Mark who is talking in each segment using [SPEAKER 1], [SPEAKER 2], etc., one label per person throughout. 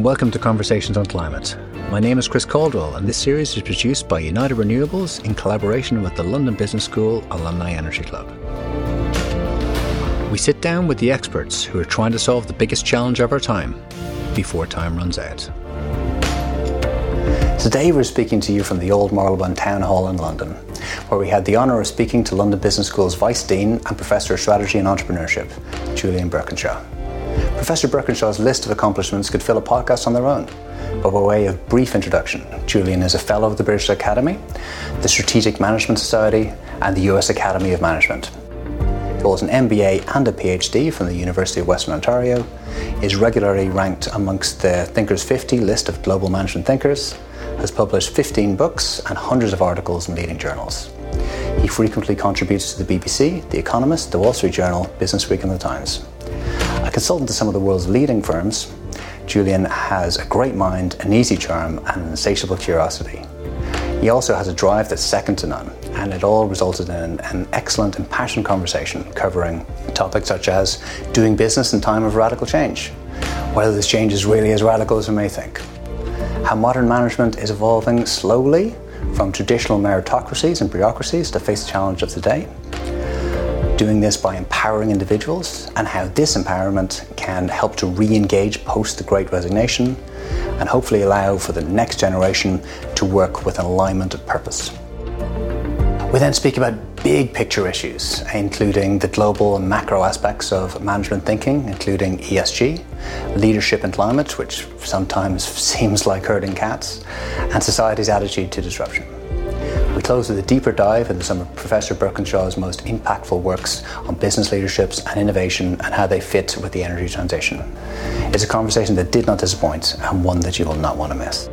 [SPEAKER 1] and welcome to Conversations on Climate. My name is Chris Caldwell, and this series is produced by United Renewables in collaboration with the London Business School Alumni Energy Club. We sit down with the experts who are trying to solve the biggest challenge of our time before time runs out. Today we're speaking to you from the Old Marylebone Town Hall in London, where we had the honour of speaking to London Business School's Vice Dean and Professor of Strategy and Entrepreneurship, Julian Birkinshaw. Professor Birkinshaw's list of accomplishments could fill a podcast on their own, but by way of brief introduction, Julian is a Fellow of the British Academy, the Strategic Management Society, and the US Academy of Management. He holds an MBA and a PhD from the University of Western Ontario, is regularly ranked amongst the Thinkers 50 list of global management thinkers, has published 15 books and hundreds of articles in leading journals. He frequently contributes to the BBC, The Economist, The Wall Street Journal, Business Week, and The Times. A consultant to some of the world's leading firms, Julian has a great mind, an easy charm, and an insatiable curiosity. He also has a drive that's second to none, and it all resulted in an excellent and passionate conversation covering topics such as doing business in time of radical change, whether this change is really as radical as we may think, how modern management is evolving slowly from traditional meritocracies and bureaucracies to face the challenge of today, doing this by empowering individuals and how this empowerment can help to re engage post the Great Resignation and hopefully allow for the next generation to work with an alignment of purpose. We then speak about big picture issues, including the global and macro aspects of management thinking, including ESG, leadership and climate, which sometimes seems like herding cats, and society's attitude to disruption. We close with a deeper dive into some of Professor Birkinshaw's most impactful works on business leaderships and innovation and how they fit with the energy transition. It's a conversation that did not disappoint and one that you will not want to miss.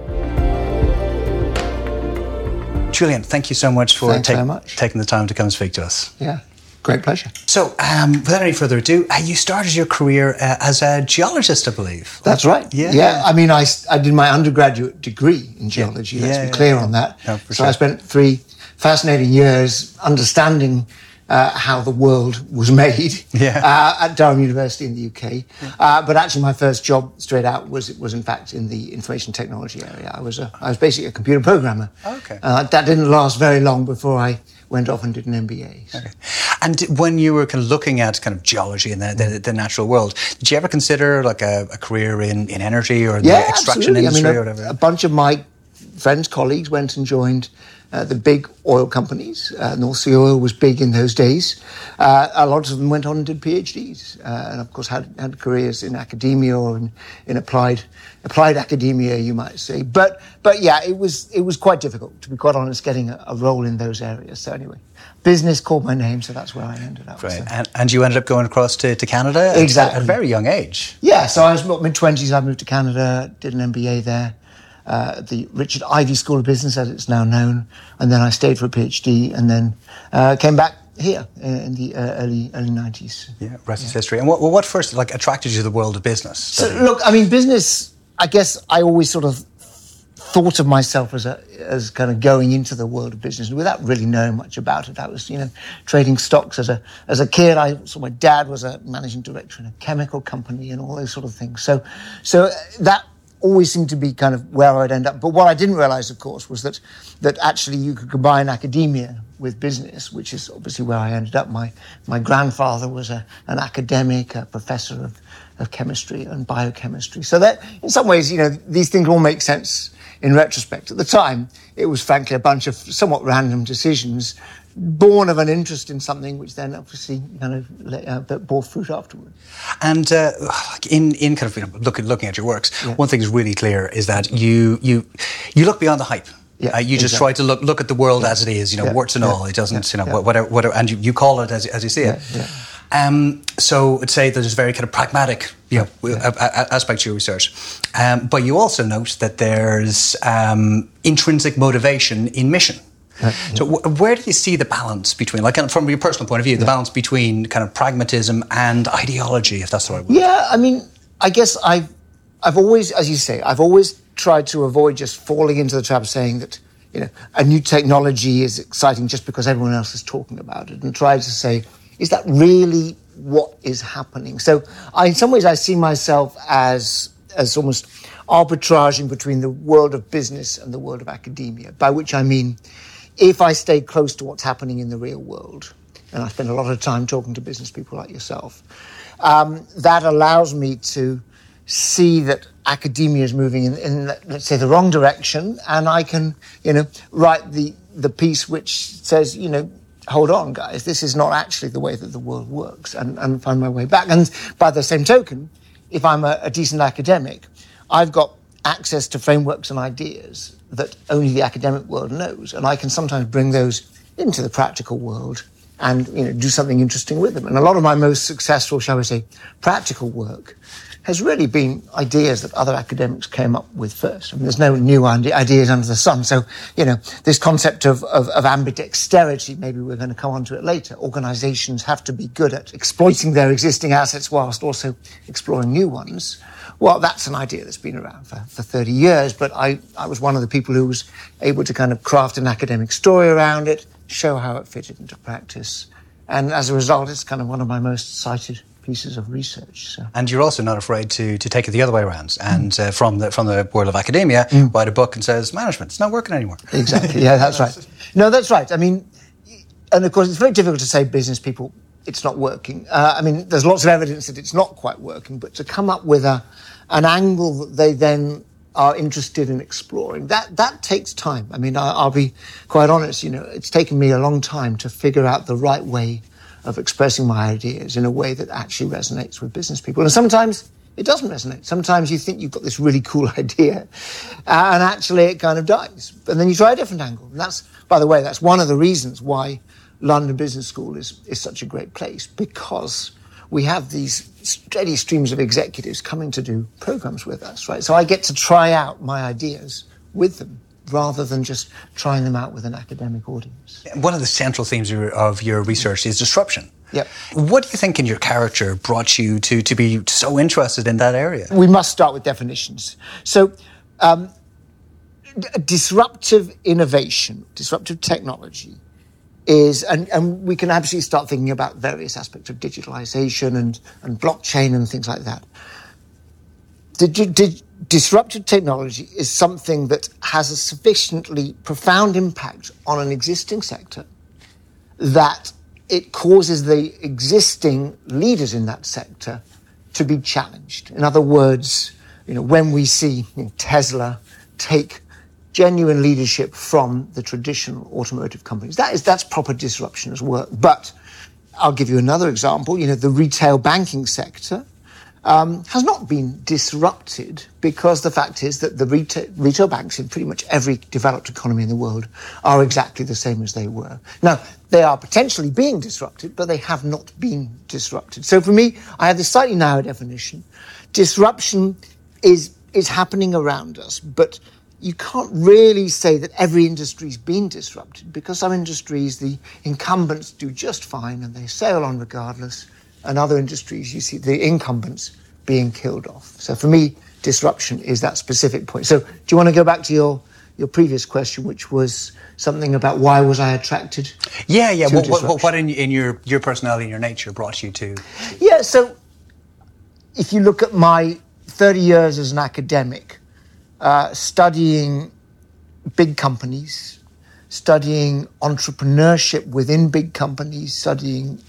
[SPEAKER 1] Julian, thank you so much for
[SPEAKER 2] take, much.
[SPEAKER 1] taking the time to come speak to us.
[SPEAKER 2] Yeah. Great pleasure.
[SPEAKER 1] So, um, without any further ado, uh, you started your career uh, as a geologist, I believe.
[SPEAKER 2] That's right. Yeah. Yeah. I mean, I, I did my undergraduate degree in geology. Yeah. Let's yeah, be clear yeah. on that. No, so sure. I spent three fascinating years understanding uh, how the world was made yeah. uh, at Durham University in the UK. Uh, but actually, my first job straight out was was in fact in the information technology area. I was a I was basically a computer programmer.
[SPEAKER 1] Okay.
[SPEAKER 2] Uh, that didn't last very long before I went off and did an MBA.
[SPEAKER 1] Okay. And when you were kind of looking at kind of geology and the, the, the natural world, did you ever consider like a, a career in, in energy or the
[SPEAKER 2] yeah,
[SPEAKER 1] extraction
[SPEAKER 2] absolutely.
[SPEAKER 1] industry
[SPEAKER 2] I mean,
[SPEAKER 1] a, or whatever?
[SPEAKER 2] A bunch of my friends, colleagues went and joined uh, the big oil companies. Uh, North Sea Oil was big in those days. Uh, a lot of them went on and did PhDs, uh, and of course had, had careers in academia or in, in applied applied academia, you might say. But but yeah, it was it was quite difficult to be quite honest, getting a, a role in those areas. So anyway, business called my name, so that's where I ended up.
[SPEAKER 1] Right,
[SPEAKER 2] so.
[SPEAKER 1] and, and, you ended up going across to, to Canada
[SPEAKER 2] exactly
[SPEAKER 1] at a very young age.
[SPEAKER 2] Yeah, so I was mid twenties. I moved to Canada, did an MBA there uh, the Richard Ivey School of Business, as it's now known, and then I stayed for a PhD, and then uh, came back here uh, in the uh, early early nineties.
[SPEAKER 1] Yeah, rest is history. And what, what first like attracted you to the world of business?
[SPEAKER 2] So look, I mean, business. I guess I always sort of thought of myself as a as kind of going into the world of business without really knowing much about it. I was, you know, trading stocks as a as a kid. I saw my dad was a managing director in a chemical company and all those sort of things. So, so that always seemed to be kind of where I'd end up. But what I didn't realize, of course, was that that actually you could combine academia with business, which is obviously where I ended up. My my grandfather was a, an academic, a professor of, of chemistry and biochemistry. So that in some ways, you know, these things all make sense in retrospect. At the time, it was frankly a bunch of somewhat random decisions born of an interest in something, which then obviously kind of uh, bore fruit afterward.
[SPEAKER 1] And uh, in in kind of you know, looking looking at your works, yeah. one thing is really clear is that you you you look beyond the hype. Yeah, uh, you exactly. just try to look look at the world yeah. as it is, you know, yeah, warts and all. It doesn't, you know, whatever, whatever, and you, you call it as, as you see it. Um, so I'd say there's a very kind of pragmatic you know, aspect to your research. Um, but you also note that there's um, intrinsic motivation in mission. So, w- where do you see the balance between, like, from your personal point of view, the balance between kind of pragmatism and ideology, if that's the right word?
[SPEAKER 2] Yeah, I mean, I guess I've, I've always, as you say, I've always tried to avoid just falling into the trap of saying that, you know, a new technology is exciting just because everyone else is talking about it, and try to say, is that really what is happening? So, I, in some ways, I see myself as as almost arbitraging between the world of business and the world of academia, by which I mean if I stay close to what's happening in the real world, and I spend a lot of time talking to business people like yourself, um, that allows me to see that academia is moving in, in, let's say, the wrong direction, and I can, you know, write the the piece which says, you know, hold on, guys, this is not actually the way that the world works, and, and find my way back. And by the same token, if I'm a, a decent academic, I've got access to frameworks and ideas that only the academic world knows, and I can sometimes bring those into the practical world and you know do something interesting with them. And a lot of my most successful, shall we say, practical work has really been ideas that other academics came up with first. I mean, there's no new ideas under the sun. So, you know, this concept of, of, of ambidexterity, maybe we're going to come on to it later. Organizations have to be good at exploiting their existing assets whilst also exploring new ones. Well, that's an idea that's been around for, for 30 years, but I, I was one of the people who was able to kind of craft an academic story around it, show how it fitted into practice. And as a result, it's kind of one of my most cited pieces of research. So.
[SPEAKER 1] And you're also not afraid to, to take it the other way around. And mm. uh, from the from the world of academia, mm. write a book and says management, it's not working anymore.
[SPEAKER 2] Exactly. Yeah, that's right. No, that's right. I mean, and of course, it's very difficult to say business people it's not working. Uh, I mean, there's lots of evidence that it's not quite working, but to come up with a an angle that they then are interested in exploring. That that takes time. I mean, I, will be quite honest. You know, it's taken me a long time to figure out the right way of expressing my ideas in a way that actually resonates with business people. And sometimes it doesn't resonate. Sometimes you think you've got this really cool idea, uh, and actually it kind of dies. And then you try a different angle. And that's, by the way, that's one of the reasons why London Business School is, is such a great place because we have these steady streams of executives coming to do programs with us, right? So I get to try out my ideas with them rather than just trying them out with an academic audience.
[SPEAKER 1] One of the central themes of your research is disruption.
[SPEAKER 2] Yep.
[SPEAKER 1] What do you think in your character brought you to, to be so interested in that area?
[SPEAKER 2] We must start with definitions. So, um, d- disruptive innovation, disruptive technology is, and, and we can absolutely start thinking about various aspects of digitalization and, and blockchain and things like that. The, the, disruptive technology is something that has a sufficiently profound impact on an existing sector that it causes the existing leaders in that sector to be challenged. In other words, you know, when we see you know, Tesla take genuine leadership from the traditional automotive companies, that is that's proper disruption as well. But I'll give you another example. You know, the retail banking sector um, has not been disrupted because the fact is that the retail, retail banks in pretty much every developed economy in the world are exactly the same as they were. Now, they are potentially being disrupted, but they have not been disrupted. So for me, I have this slightly narrow definition. Disruption is, is happening around us, but you can't really say that every industry's been disrupted because some industries, the incumbents do just fine and they sail on regardless and other industries, you see the incumbents being killed off. So for me, disruption is that specific point. So do you want to go back to your your previous question, which was something about why was I attracted?
[SPEAKER 1] Yeah, yeah. What, what, what, in, in your your personality and your nature brought you to?
[SPEAKER 2] Yeah. So if you look at my 30 years as an academic, uh, studying big companies, studying entrepreneurship within big companies, studying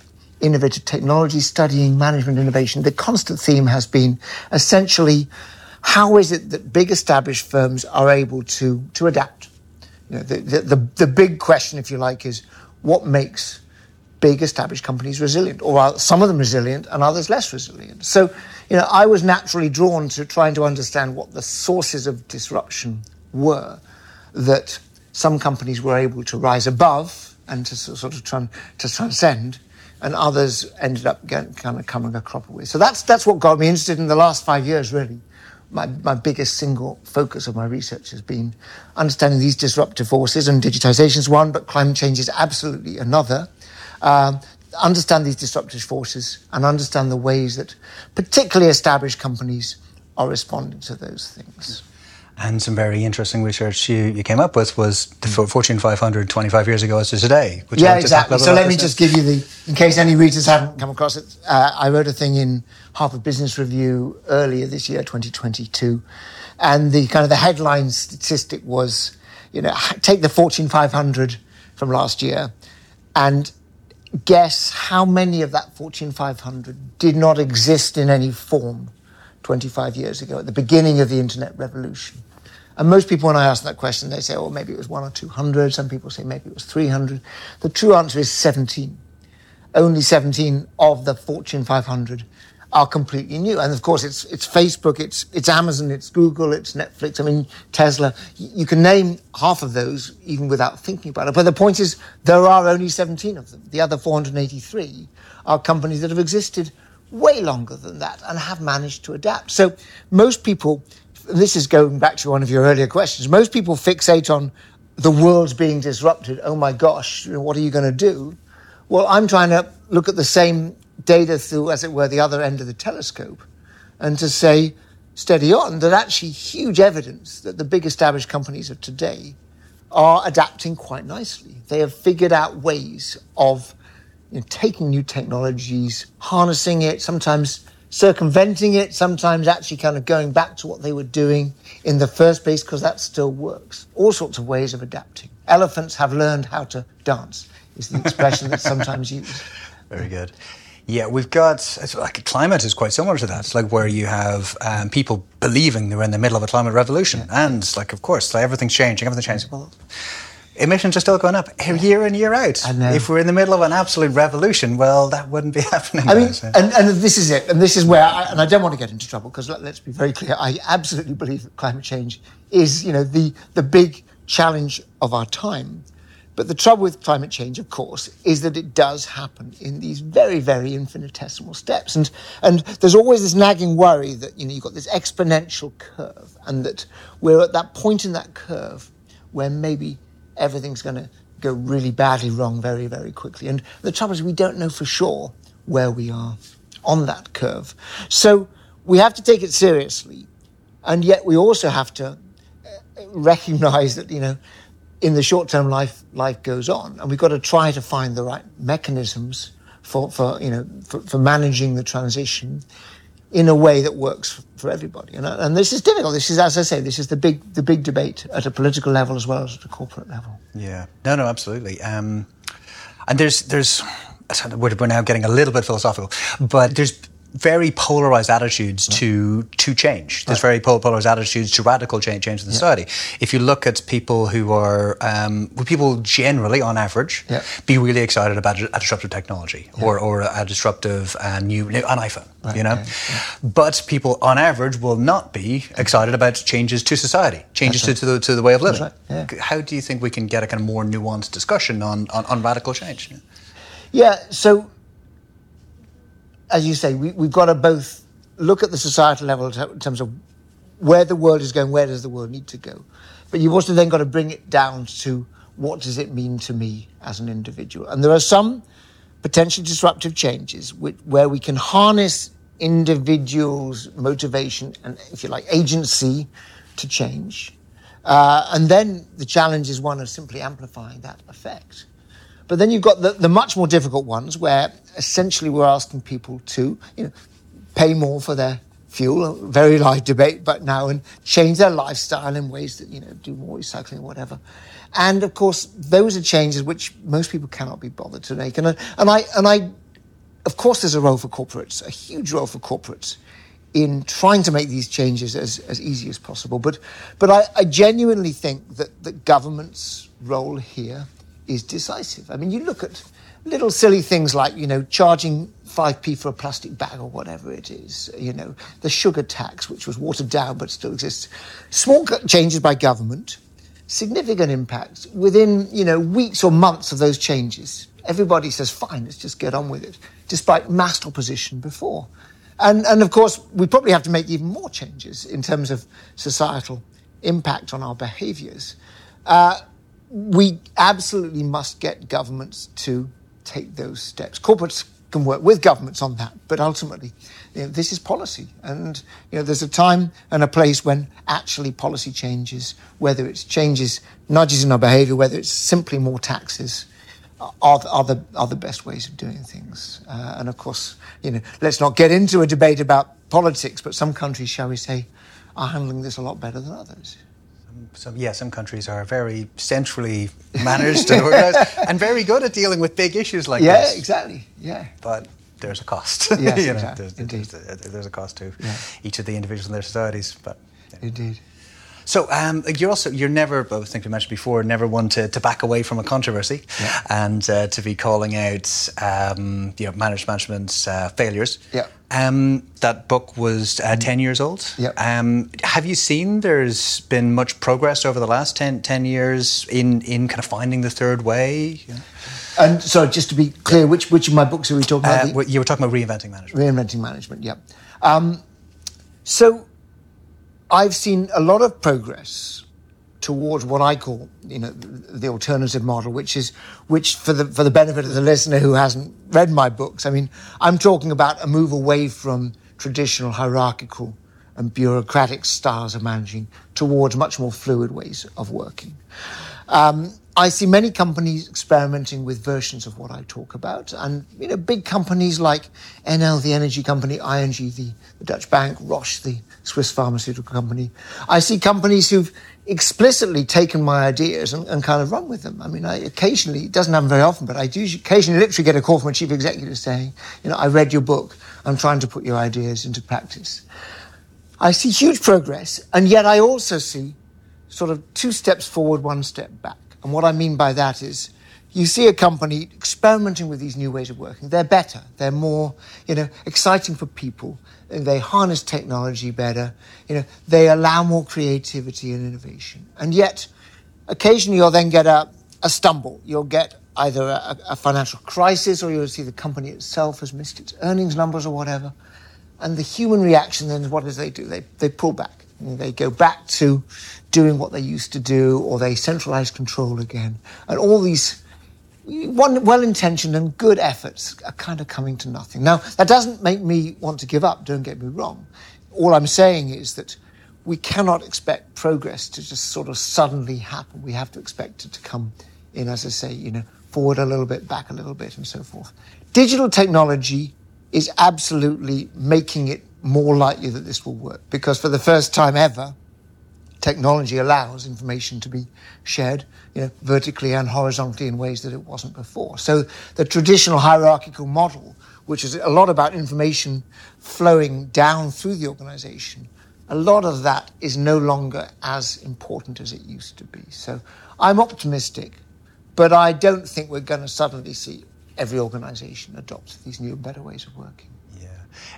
[SPEAKER 2] innovative technology, studying management innovation, the constant theme has been essentially how is it that big established firms are able to, to adapt? You know, the, the, the, the big question, if you like, is what makes big established companies resilient, or are some of them resilient and others less resilient? So, you know, I was naturally drawn to trying to understand what the sources of disruption were that some companies were able to rise above and to sort of tran- to transcend, and others ended up getting, kind of coming a crop away. So that's that's what got me interested in the last five years, really. My, my biggest single focus of my research has been understanding these disruptive forces, and digitization is one, but climate change is absolutely another. Um, understand these disruptive forces and understand the ways that particularly established companies are responding to those things.
[SPEAKER 1] And some very interesting research you, you came up with was the Fortune 500 25 years ago as to today.
[SPEAKER 2] yeah, exactly. So let me just give you the, in case any readers haven't come across it, uh, I wrote a thing in Harvard Business Review earlier this year, 2022, and the kind of the headline statistic was, you know, take the Fortune 500 from last year and guess how many of that Fortune 500 did not exist in any form 25 years ago at the beginning of the internet revolution. And most people, when I ask that question, they say, oh, maybe it was one or 200. Some people say maybe it was 300. The true answer is 17. Only 17 of the Fortune 500 are completely new. And of course, it's, it's Facebook, it's, it's Amazon, it's Google, it's Netflix, I mean, Tesla. You can name half of those even without thinking about it. But the point is, there are only 17 of them. The other 483 are companies that have existed way longer than that and have managed to adapt. So most people, this is going back to one of your earlier questions, most people fixate on the world's being disrupted. Oh my gosh, what are you going to do? Well, I'm trying to look at the same data through, as it were, the other end of the telescope and to say, steady on, that actually huge evidence that the big established companies of today are adapting quite nicely. They have figured out ways of you know, taking new technologies, harnessing it, sometimes circumventing it, sometimes actually kind of going back to what they were doing in the first place because that still works. All sorts of ways of adapting. Elephants have learned how to dance, is the expression that's sometimes used.
[SPEAKER 1] Very good. Yeah, we've got like climate is quite similar to that. It's like where you have um, people believing they're in the middle of a climate revolution, yeah. and like of course, like everything's changing, everything's changing. Well, emissions are still going up year in year out. If we're in the middle of an absolute revolution, well, that wouldn't be happening.
[SPEAKER 2] I mean, and, and this is it, and this is where, I, and I don't want to get into trouble because let, us be very clear. I absolutely believe that climate change is, you know, the the big challenge of our time. But the trouble with climate change, of course, is that it does happen in these very, very infinitesimal steps. And, and there's always this nagging worry that, you know, you've got this exponential curve and that we're at that point in that curve where maybe everything's going to go really badly wrong very, very quickly. And the trouble is we don't know for sure where we are on that curve. So we have to take it seriously. And yet we also have to uh, recognize that, you know, in the short term, life life goes on, and we've got to try to find the right mechanisms for, for you know for, for managing the transition in a way that works for everybody. And, and this is difficult. This is, as I say, this is the big the big debate at a political level as well as at a corporate level.
[SPEAKER 1] Yeah, no, no, absolutely. Um, and there's there's we're now getting a little bit philosophical, but there's very polarized attitudes right. to to change. There's right. very polarized attitudes to radical change, change in the yeah. society. If you look at people who are, um, people generally, on average, yeah. be really excited about a, disruptive technology yeah. or, or a disruptive uh, new, new, an iPhone, right. you know. But people, on average, will not be excited about changes to society, changes to, to, the, to the way of living. How do you think we can get a kind of more nuanced discussion on, on, on radical change?
[SPEAKER 2] Yeah. So as you say, we, have got to both look at the societal level in terms of where the world is going, where does the world need to go. But you've also then got to bring it down to what does it mean to me as an individual. And there are some potentially disruptive changes which, where we can harness individuals' motivation and, if you like, agency to change. Uh, and then the challenge is one of simply amplifying that effect. But then you've got the, the much more difficult ones where essentially we're asking people to you know, pay more for their fuel, a very live debate, but now and change their lifestyle in ways that, you know, do more recycling or whatever. And of course, those are changes which most people cannot be bothered to make. And, and I, and I, of course, there's a role for corporates, a huge role for corporates in trying to make these changes as, as easy as possible. But, but I, I genuinely think that the government's role here is decisive. I mean, you look at little silly things like, you know, charging 5p for a plastic bag or whatever it is, you know, the sugar tax, which was watered down but still exists. Small changes by government, significant impacts within, you know, weeks or months of those changes. Everybody says, fine, let's just get on with it, despite massed opposition before. And, and of course, we probably have to make even more changes in terms of societal impact on our behaviors. Uh, we absolutely must get governments to take those steps. Corporates can work with governments on that, but ultimately, you know, this is policy, and you know, there's a time and a place when actually policy changes, whether it's changes, nudges in our behaviour, whether it's simply more taxes, are, are the are the best ways of doing things. Uh, and of course, you know, let's not get into a debate about politics, but some countries, shall we say, are handling this a lot better than others.
[SPEAKER 1] Some, yeah, some countries are very centrally managed and organized and very good at dealing with big issues like
[SPEAKER 2] yeah,
[SPEAKER 1] this.
[SPEAKER 2] Yeah, exactly. Yeah.
[SPEAKER 1] But there's a cost.
[SPEAKER 2] Yes,
[SPEAKER 1] you
[SPEAKER 2] exactly.
[SPEAKER 1] there's,
[SPEAKER 2] Indeed.
[SPEAKER 1] There's, there's, a cost to
[SPEAKER 2] yeah.
[SPEAKER 1] each of the individuals in their societies. But
[SPEAKER 2] yeah. Indeed.
[SPEAKER 1] So um, you're also you're never I think we mentioned before never one to, to back away from a controversy
[SPEAKER 2] yeah.
[SPEAKER 1] and uh, to be calling out um, you know managed management's uh, failures.
[SPEAKER 2] Yeah.
[SPEAKER 1] Um, that book was uh, 10 years old.
[SPEAKER 2] Yeah.
[SPEAKER 1] Um, have you seen there's been much progress over the last 10, 10 years in, in kind of finding the third way? Yeah.
[SPEAKER 2] And so, just to be clear, which which of my books are we talking about?
[SPEAKER 1] Uh, you were talking about reinventing management.
[SPEAKER 2] Reinventing management, yeah. Um, so, I've seen a lot of progress towards what I call, you know, the alternative model, which is which for the for the benefit of the listener who hasn't read my books. I mean, I'm talking about a move away from traditional hierarchical and bureaucratic styles of managing towards much more fluid ways of working. Um, I see many companies experimenting with versions of what I talk about, and you know, big companies like Enel, the energy company, ING, the, the Dutch bank, Roche, the Swiss pharmaceutical company. I see companies who've explicitly taken my ideas and, and, kind of run with them. I mean, I occasionally, it doesn't happen very often, but I do occasionally literally get a call from a chief executive saying, you know, I read your book, I'm trying to put your ideas into practice. I see huge progress, and yet I also see sort of two steps forward, one step back. And what I mean by that is you see a company experimenting with these new ways of working. They're better. They're more, you know, exciting for people. They harness technology better. You know, they allow more creativity and innovation. And yet, occasionally you'll then get a, a stumble. You'll get either a, a financial crisis or you'll see the company itself has missed its earnings numbers or whatever. And the human reaction then is what does they do? They, they pull back. They go back to doing what they used to do, or they centralize control again. And all these well intentioned and good efforts are kind of coming to nothing. Now, that doesn't make me want to give up, don't get me wrong. All I'm saying is that we cannot expect progress to just sort of suddenly happen. We have to expect it to come in, as I say, you know, forward a little bit, back a little bit, and so forth. Digital technology is absolutely making it more likely that this will work because for the first time ever, technology allows information to be shared you know, vertically and horizontally in ways that it wasn't before. So the traditional hierarchical model, which is a lot about information flowing down through the organization, a lot of that is no longer as important as it used to be. So I'm optimistic, but I don't think we're going to suddenly see every organization adopt these new and better ways of working.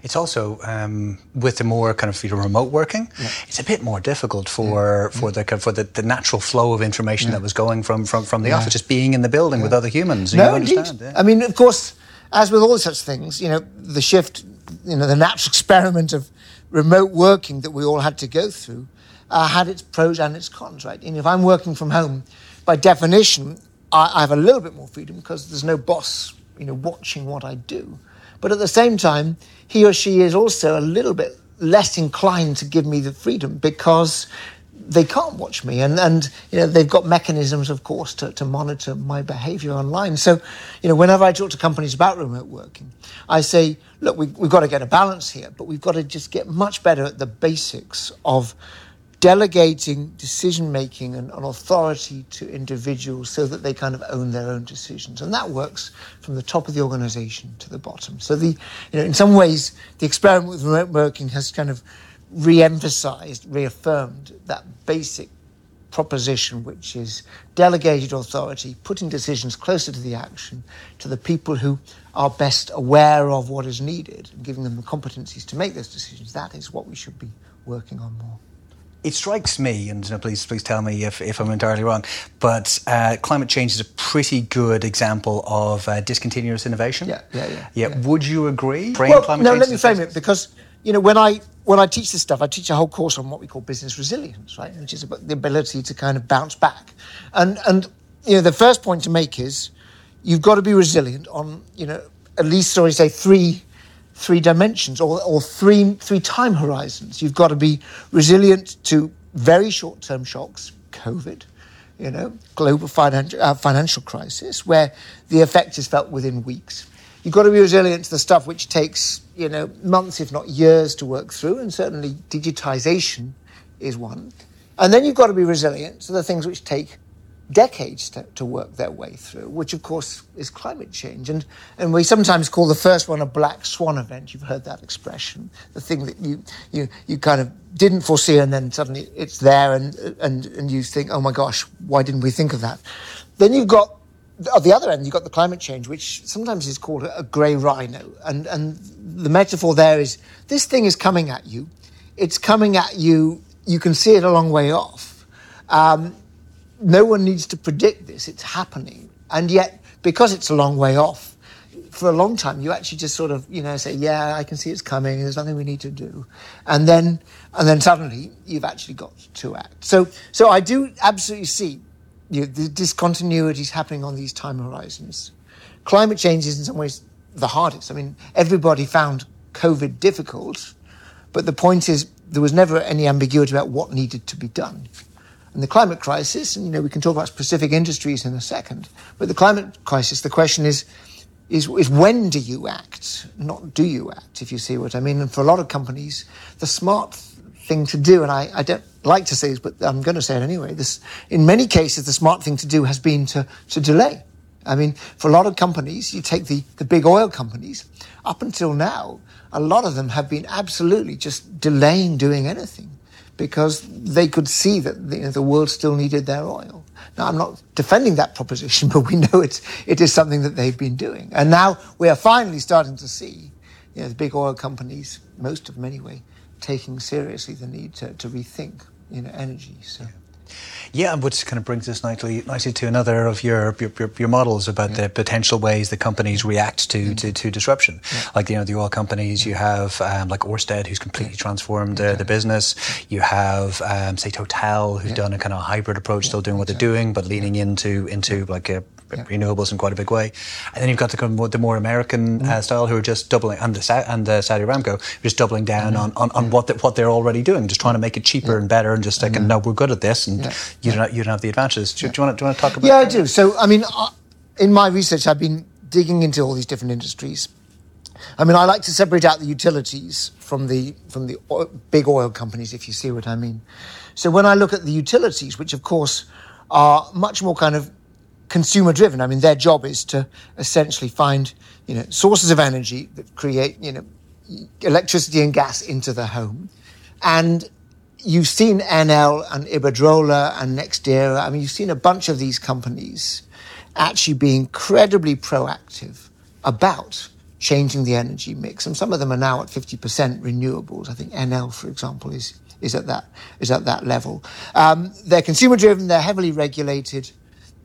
[SPEAKER 1] It's also um, with the more kind of you know, remote working, yeah. it's a bit more difficult for for the for the, the natural flow of information that was going from from, from the office, just being in the building with other humans.
[SPEAKER 2] No, indeed. I mean, of course, as with all such things, you know, the shift, you know, the natural experiment of remote working that we all had to go through uh, had its pros and its cons, right? And if I'm working from home, by definition, I, I have a little bit more freedom because there's no boss, you know, watching what I do. But at the same time, he or she is also a little bit less inclined to give me the freedom because they can't watch me. And, and you know they've got mechanisms of course to, to monitor my behavior online. So you know whenever i talk to companies about remote working i say look we, we've got to get a balance here but we've got to just get much better at the basics of delegating decision making and, and, authority to individuals so that they kind of own their own decisions. And that works from the top of the organization to the bottom. So the, you know, in some ways, the experiment with remote working has kind of re-emphasized, reaffirmed that basic proposition, which is delegated authority, putting decisions closer to the action, to the people who are best aware of what is needed, and giving them the competencies to make those decisions. That is what we should be working on more
[SPEAKER 1] it strikes me, and you know, please please tell me if, if I'm entirely wrong, but uh, climate change is a pretty good example of uh, discontinuous innovation.
[SPEAKER 2] Yeah, yeah, yeah.
[SPEAKER 1] Yeah,
[SPEAKER 2] yeah.
[SPEAKER 1] would you agree?
[SPEAKER 2] well, no, let me frame it because you know when I when I teach this stuff, I teach a whole course on what we call business resilience, right, which is about the ability to kind of bounce back. And and you know the first point to make is you've got to be resilient on you know at least, sorry, say three three dimensions or, or three three time horizons. You've got to be resilient to very short term shocks, COVID, you know, global financial uh, financial crisis, where the effect is felt within weeks. You've got to be resilient to the stuff which takes you know months, if not years, to work through, and certainly digitization is one. And then you've got to be resilient to the things which take decades to, to, work their way through, which of course is climate change. And, and we sometimes call the first one a black swan event. You've heard that expression, the thing that you, you, you kind of didn't foresee and then suddenly it's there and, and, and you think, oh my gosh, why didn't we think of that? Then you've got, at the other end, you've got the climate change, which sometimes is called a grey rhino. And, and the metaphor there is this thing is coming at you. It's coming at you. You can see it a long way off. Um, no one needs to predict this, it's happening. And yet, because it's a long way off, for a long time, you actually just sort of, you know, say, yeah, I can see it's coming, there's nothing we need to do. And then, and then suddenly you've actually got to act. So, so I do absolutely see you know, the discontinuities happening on these time horizons. Climate change is in some ways the hardest. I mean, everybody found COVID difficult, but the point is there was never any ambiguity about what needed to be done and the climate crisis, and you know we can talk about specific industries in a second, but the climate crisis, the question is, is, is when do you act, not do you act, if you see what I mean. And for a lot of companies, the smart thing to do, and I, I don't like to say this, but I'm going to say it anyway. This, in many cases, the smart thing to do has been to, to delay. I mean, for a lot of companies, you take the, the big oil companies, up until now, a lot of them have been absolutely just delaying doing anything because they could see that the, you know, the world still needed their oil. Now, I'm not defending that proposition, but we know it's, it is something that they've been doing. And now we are finally starting to see you know, the big oil companies, most of them anyway, taking seriously the need to, to rethink you know, energy. So. Yeah.
[SPEAKER 1] Yeah, which kind of brings us nicely, nicely to another of your your, your models about yeah. the potential ways that companies react to, mm to, to, disruption. Yeah. Like you know the oil companies, you have um, like Orsted, who's completely transformed the, the business. You have um, say Total, who's done a kind of hybrid approach, still doing what they're doing, but leaning into into like a yeah. renewables in quite a big way. And then you've got the, the more American mm. uh, style who are just doubling, and the, and the Saudi Aramco, just doubling down mm. on, on, on what, the, what they're already doing, just trying to make it cheaper yeah. and better and just like, mm. no, we're good at this and you, don't, you don't have the advantages. Do, do, you want to, do you want to talk about
[SPEAKER 2] Yeah, I do. So, I mean, uh, in my research, I've been digging into all these different industries. I mean, I like to separate out the utilities from the from the oil, big oil companies, if you see what I mean. So when I look at the utilities, which of course are much more kind of consumer driven. I mean, their job is to essentially find, you know, sources of energy that create, you know, electricity and gas into the home. And you've seen Enel and Iberdrola and NextEra. I mean, you've seen a bunch of these companies actually be incredibly proactive about changing the energy mix. And some of them are now at 50% renewables. I think Enel, for example, is, is at that, is at that level. Um, they're consumer driven, they're heavily regulated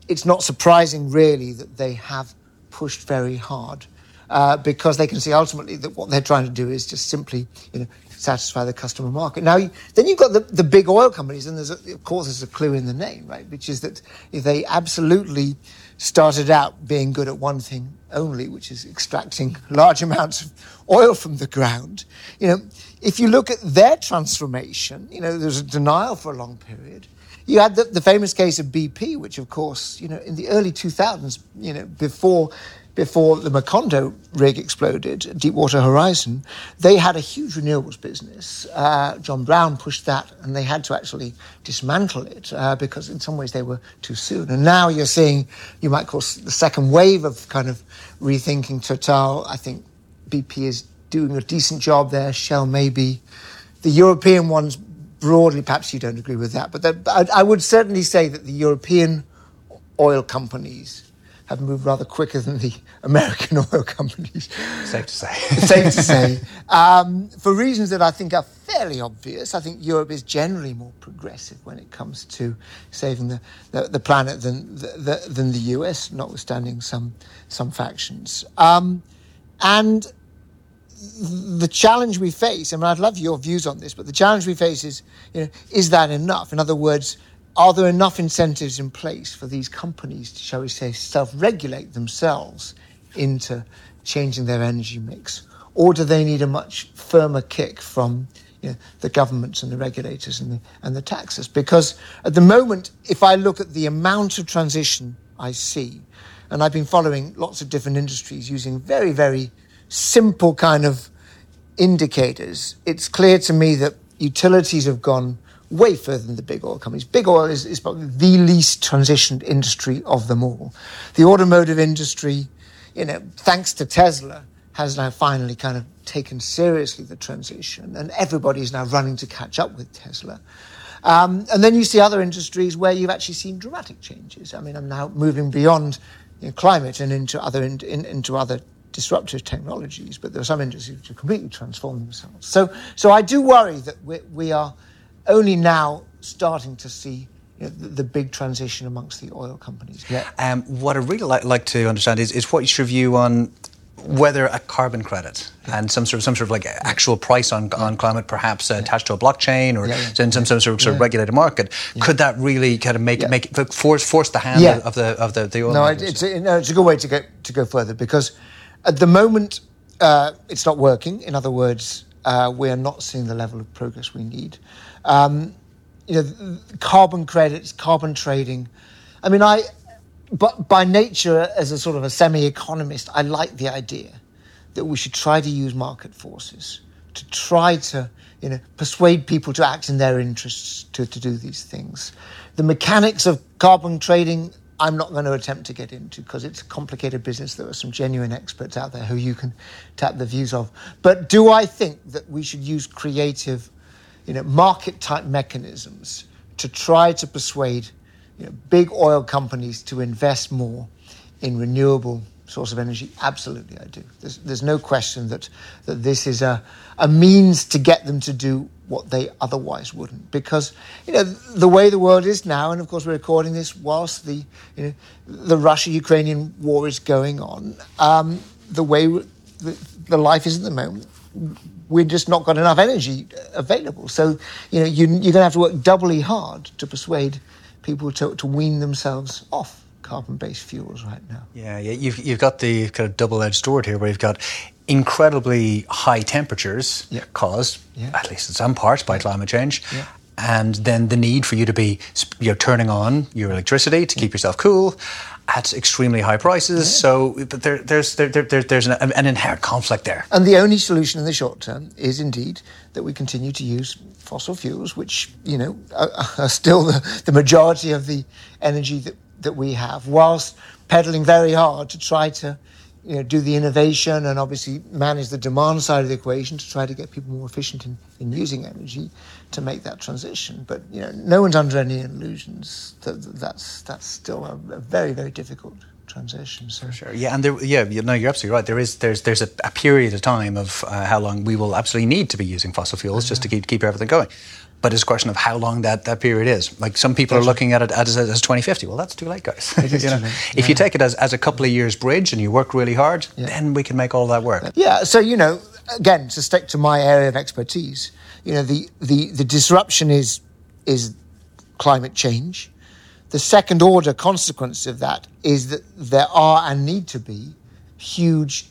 [SPEAKER 2] it's not surprising, really, that they have pushed very hard uh, because they can see ultimately that what they're trying to do is just simply, you know, satisfy the customer market. Now, then you've got the, the big oil companies, and there's a, of course there's a clue in the name, right? Which is that they absolutely started out being good at one thing only, which is extracting large amounts of oil from the ground. You know, if you look at their transformation, you know, there's a denial for a long period. You had the, the famous case of BP, which, of course, you know, in the early 2000s, you know, before before the Macondo rig exploded, Deepwater Horizon, they had a huge renewables business. Uh, John Browne pushed that, and they had to actually dismantle it uh, because, in some ways, they were too soon. And now you're seeing, you might call the second wave of kind of rethinking Total. I think BP is doing a decent job there. Shell maybe. The European ones broadly, perhaps you don't agree with that, but that, I, I would certainly say that the European oil companies have moved rather quicker than the American oil companies.
[SPEAKER 1] Safe to say.
[SPEAKER 2] Safe to say. Um, for reasons that I think are fairly obvious, I think Europe is generally more progressive when it comes to saving the, the, the planet than the, the, than the US, notwithstanding some, some factions. Um, and the challenge we face, I mean, I'd love your views on this, but the challenge we face is, you know, is that enough? In other words, are there enough incentives in place for these companies to, shall we say, self-regulate themselves into changing their energy mix? Or do they need a much firmer kick from you know, the governments and the regulators and the, and the taxes? Because at the moment, if I look at the amount of transition I see, and I've been following lots of different industries using very, very simple kind of indicators, it's clear to me that utilities have gone way further than the big oil companies. Big oil is, is probably the least transitioned industry of them all. The automotive industry, you know, thanks to Tesla, has now finally kind of taken seriously the transition, and everybody is now running to catch up with Tesla. Um, and then you see other industries where you've actually seen dramatic changes. I mean, I'm now moving beyond you know, climate and into other in, in, into other disruptive technologies, but there are some industries which have completely transformed themselves. So, so I do worry that we, we are only now starting to see you know, the, the, big transition amongst the oil companies.
[SPEAKER 1] Yeah. Um, what I'd really like, like to understand is, is what your view on whether a carbon credit and some sort of some sort of like actual price on, on climate, perhaps uh, attached to a blockchain or in some, some sort of, sort of regulated market, could that really kind of make make force force the hand of the of the, the oil?
[SPEAKER 2] No, it's a, no, it's a good way to go to go further because at the moment uh, it's not working. In other words, uh, we are not seeing the level of progress we need. Um, you know, carbon credits, carbon trading. I mean, I but by nature, as a sort of a semi-economist, I like the idea that we should try to use market forces to try to, you know, persuade people to act in their interests to, to do these things. The mechanics of carbon trading, I'm not going to attempt to get into because it's a complicated business. There are some genuine experts out there who you can tap the views of. But do I think that we should use creative, you know, market type mechanisms to try to persuade you know, big oil companies to invest more in renewable source of energy? Absolutely, I do. There's, there's no question that, that this is a, a means to get them to do what they otherwise wouldn't. Because, you know, the way the world is now, and of course we're recording this whilst the, you know, the Russia-Ukrainian war is going on, um, the way the, the life is at the moment, we've just not got enough energy available. So, you know, you, you're going to have to work doubly hard to persuade people to, to wean themselves off carbon-based fuels right now.
[SPEAKER 1] Yeah, yeah, you've you've got the kind of double-edged sword here, where you've got incredibly high temperatures yeah. caused, yeah. at least in some parts, by climate change. Yeah. And then the need for you to be, you know, turning on your electricity to keep yourself cool, at extremely high prices. So there, there's there, there, there's an, an, inherent conflict there.
[SPEAKER 2] And the only solution in the short term is indeed that we continue to use fossil fuels, which you know are, are still the, the majority of the energy that, that we have, whilst pedaling very hard to try to you know, do the innovation and obviously manage the demand side of the equation to try to get people more efficient in, in using energy to make that transition. But you know, no one's under any illusions that that's that's still a, a very very difficult transition.
[SPEAKER 1] So. For sure, yeah, and there, yeah, you, no, you're absolutely right. There is there's there's a, a period of time of uh, how long we will absolutely need to be using fossil fuels just to keep keep everything going. But it's a question of how long that, that period is. Like some people are looking at it as, as 2050. Well, that's too late, guys. you know? If you take it as, as a couple of years bridge and you work really hard, yeah. then we can make all that work.
[SPEAKER 2] Yeah. So, you know, again, to stick to my area of expertise, you know, the, the, the disruption is, is climate change. The second order consequence of that is that there are and need to be huge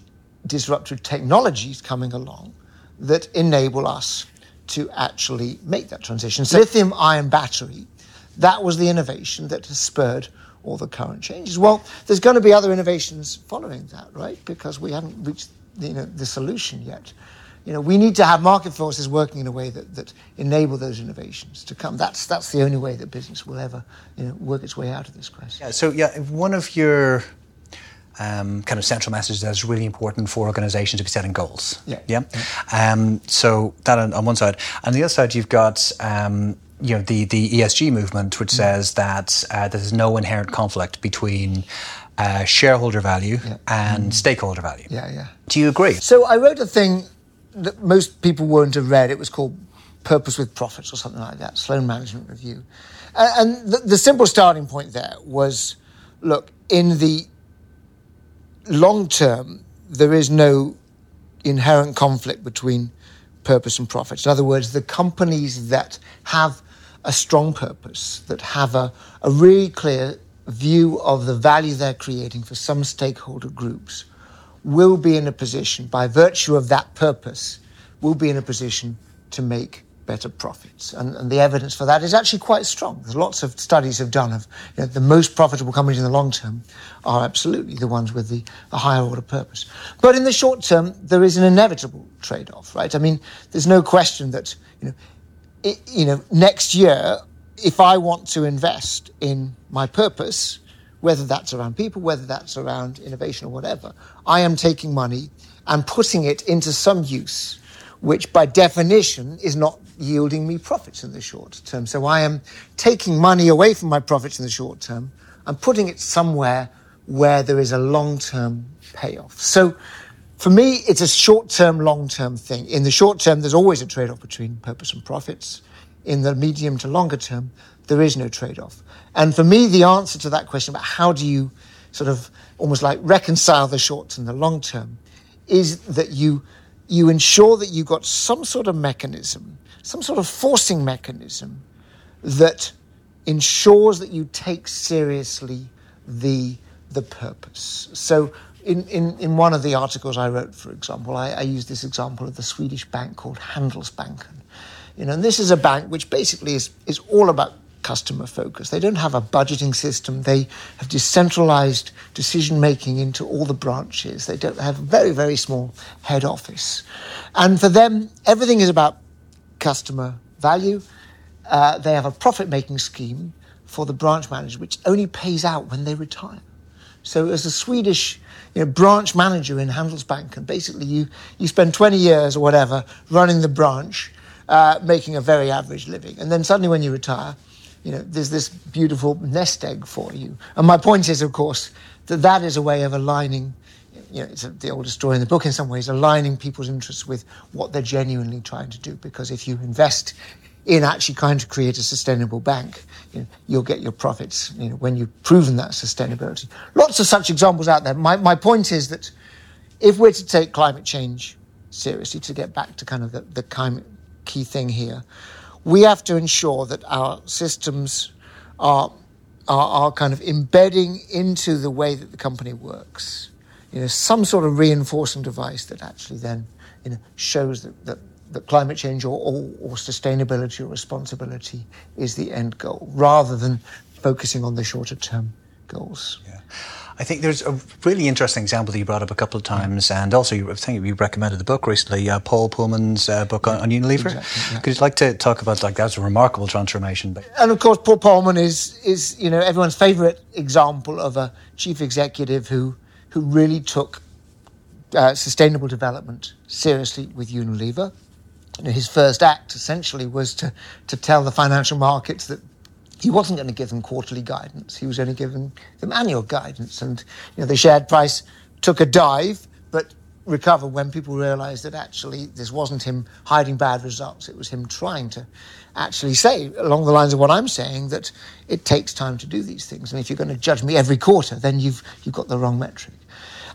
[SPEAKER 2] disruptive technologies coming along that enable us to actually make that transition. So, lithium ion battery, that was the innovation that has spurred all the current changes. Well, there's going to be other innovations following that, right? Because we haven't reached you know, the solution yet. You know, we need to have market forces working in a way that, that enable those innovations to come. That's, that's the only way that business will ever you know, work its way out of this crisis.
[SPEAKER 1] Yeah, so, yeah, one of your um, kind of central message that is really important for organisations to be setting goals.
[SPEAKER 2] Yeah.
[SPEAKER 1] Yeah. yeah. Um, so that on, on, one side, on the other side, you've got. Um, you know the, the ESG movement, which mm. says that uh, there's no inherent conflict between uh, shareholder value yeah. and mm. stakeholder value.
[SPEAKER 2] Yeah, yeah.
[SPEAKER 1] Do you agree?
[SPEAKER 2] So I wrote a thing that most people won't have read. It was called Purpose with Profits or something like that, Sloan Management Review. And, and the, the simple starting point there was look, in the long term, there is no inherent conflict between purpose and profits. In other words, the companies that have a strong purpose, that have a, a really clear view of the value they're creating for some stakeholder groups, will be in a position, by virtue of that purpose, will be in a position to make better profits. And, and, the evidence for that is actually quite strong. There's lots of studies have done of you know, the most profitable companies in the long term are absolutely the ones with the, the higher order purpose. But in the short term, there is an inevitable trade-off, right? I mean, there's no question that you know, it, you know, next year, if I want to invest in my purpose, whether that's around people, whether that's around innovation or whatever, I am taking money and putting it into some use which by definition is not yielding me profits in the short term. So I am taking money away from my profits in the short term and putting it somewhere where there is a long term payoff. So for me, it's a short term, long term thing. In the short term, there's always a trade off between purpose and profits. In the medium to longer term, there is no trade off. And for me, the answer to that question about how do you sort of almost like reconcile the short and the long term is that you you ensure that you've got some sort of mechanism, some sort of forcing mechanism that ensures that you take seriously the, the purpose. So, in, in, in one of the articles I wrote, for example, I, I used this example of the Swedish bank called Handelsbanken. You know, and this is a bank which basically is, is all about customer focus. They don't have a budgeting system. They have decentralized decision making into all the branches. They don't have a very, very small head office. And for them, everything is about customer value. Uh, they have a profit making scheme for the branch manager, which only pays out when they retire. So, as a Swedish you know, branch manager in Handelsbanken, basically you, you spend 20 years or whatever running the branch, uh, making a very average living. And then suddenly, when you retire, you know, there's this beautiful nest egg for you. And my point is, of course, that that is a way of aligning, you know, it's a, the oldest story in the book in some ways, aligning people's interests with what they're genuinely trying to do. Because if you invest in actually trying to create a sustainable bank, you you'll get your profits you know, when you've proven that sustainability. Lots of such examples out there. My, my point is that if we're to take climate change seriously, to get back to kind of the, the key thing here, we have to ensure that our systems are, are, are kind of embedding into the way that the company works. You know, some sort of reinforcing device that actually then you know, shows that, that, that climate change or, or, or sustainability or responsibility is the end goal, rather than focusing on the shorter term goals.
[SPEAKER 1] Yeah. I think there's a really interesting example that you brought up a couple of times, and also you, I think you recommended the book recently, uh, Paul Polman's uh, book on, on Unilever. Exactly, yeah. Could you like to talk about like that's a remarkable transformation?
[SPEAKER 2] And of course, Paul Pullman is is you know everyone's favourite example of a chief executive who who really took uh, sustainable development seriously with Unilever. You know, his first act essentially was to to tell the financial markets that he wasn't going to give them quarterly guidance. He was only giving them annual guidance. And you know, the share price took a dive, but recovered when people realized that actually this wasn't him hiding bad results. It was him trying to actually say, along the lines of what I'm saying, that it takes time to do these things. And if you're going to judge me every quarter, then you've, you've got the wrong metric.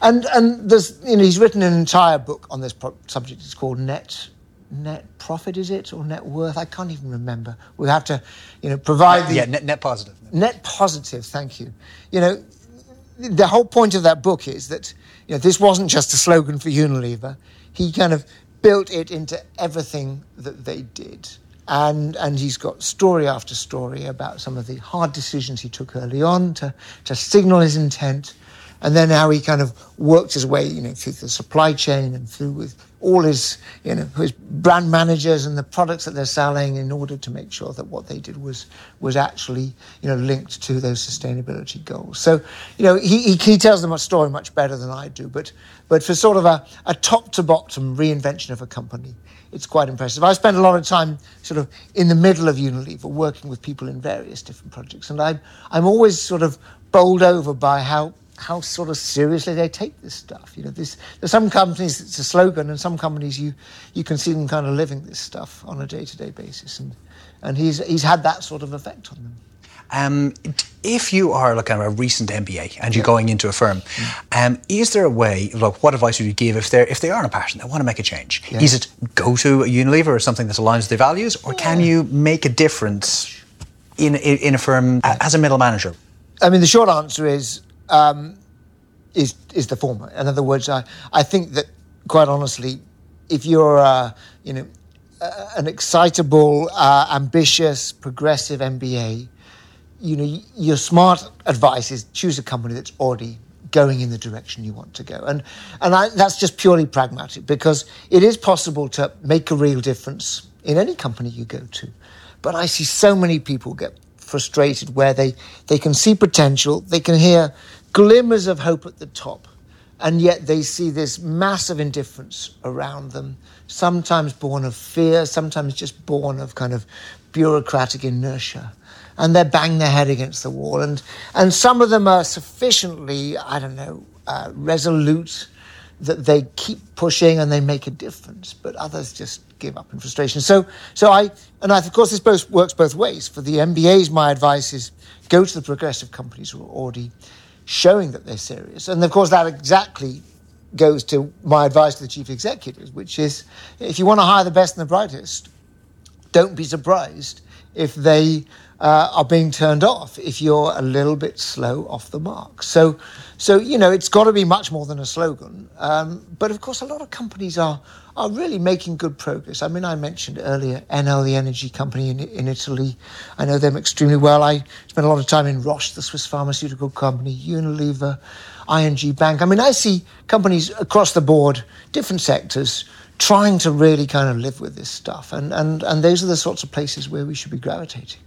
[SPEAKER 2] And, and there's, you know, he's written an entire book on this subject. It's called Net net profit is it or net worth? I can't even remember. We have to, you know, provide the
[SPEAKER 1] yeah net, net positive.
[SPEAKER 2] Net positive. Thank you. You know, the whole point of that book is that you know this wasn't just a slogan for Unilever. He kind of built it into everything that they did. And, and he's got story after story about some of the hard decisions he took early on to, to signal his intent, and then how he kind of worked his way, you know, through the supply chain and through with all his, you know, his brand managers and the products that they're selling in order to make sure that what they did was was actually, you know, linked to those sustainability goals. So, you know, he, he, he tells them a story much better than I do, but but for sort of a, a top to bottom reinvention of a company, it's quite impressive. I spend a lot of time sort of in the middle of Unilever working with people in various different projects, and I'm I'm always sort of bowled over by how how sort of seriously they take this stuff. You know, this, there's some companies it's a slogan, and some companies you you can see them kind of living this stuff on a day to day basis, and and he's he's had that sort of effect on them.
[SPEAKER 1] Um, if you are like a recent MBA and you're yeah. going into a firm, mm. um, is there a way? Like, what advice would you give if they're if they are in a passion, they want to make a change? Yeah. Is it go to a Unilever or something that aligns with their values, or yeah. can you make a difference in in, in a firm as a middle manager?
[SPEAKER 2] I mean, the short answer is um, is is the former. In other words, I I think that quite honestly, if you're uh, you know uh, an excitable, uh, ambitious, progressive MBA, you know your smart advice is choose a company that's already going in the direction you want to go. And, and I, that's just purely pragmatic because it is possible to make a real difference in any company you go to. But I see so many people get frustrated where they, they can see potential, they can hear glimmers of hope at the top, and yet they see this massive indifference around them, sometimes born of fear, sometimes just born of kind of bureaucratic inertia and they bang their head against the wall. And, and some of them are sufficiently, I don't know, uh, resolute that they keep pushing and they make a difference, but others just give up in frustration. So, so I, and I, of course, this both works both ways. For the MBAs, my advice is go to the progressive companies who are already showing that they're serious. And of course, that exactly goes to my advice to the chief executives, which is if you want to hire the best and the brightest, don't be surprised if they uh, are being turned off if you're a little bit slow off the mark. So, so you know, it's got to be much more than a slogan. Um, but of course, a lot of companies are are really making good progress. I mean, I mentioned earlier Enel, the energy company in, in Italy. I know them extremely well. I spent a lot of time in Roche, the Swiss pharmaceutical company, Unilever, ING Bank. I mean, I see companies across the board, different sectors, trying to really kind of live with this stuff. And, and, and those are the sorts of places where we should be gravitating.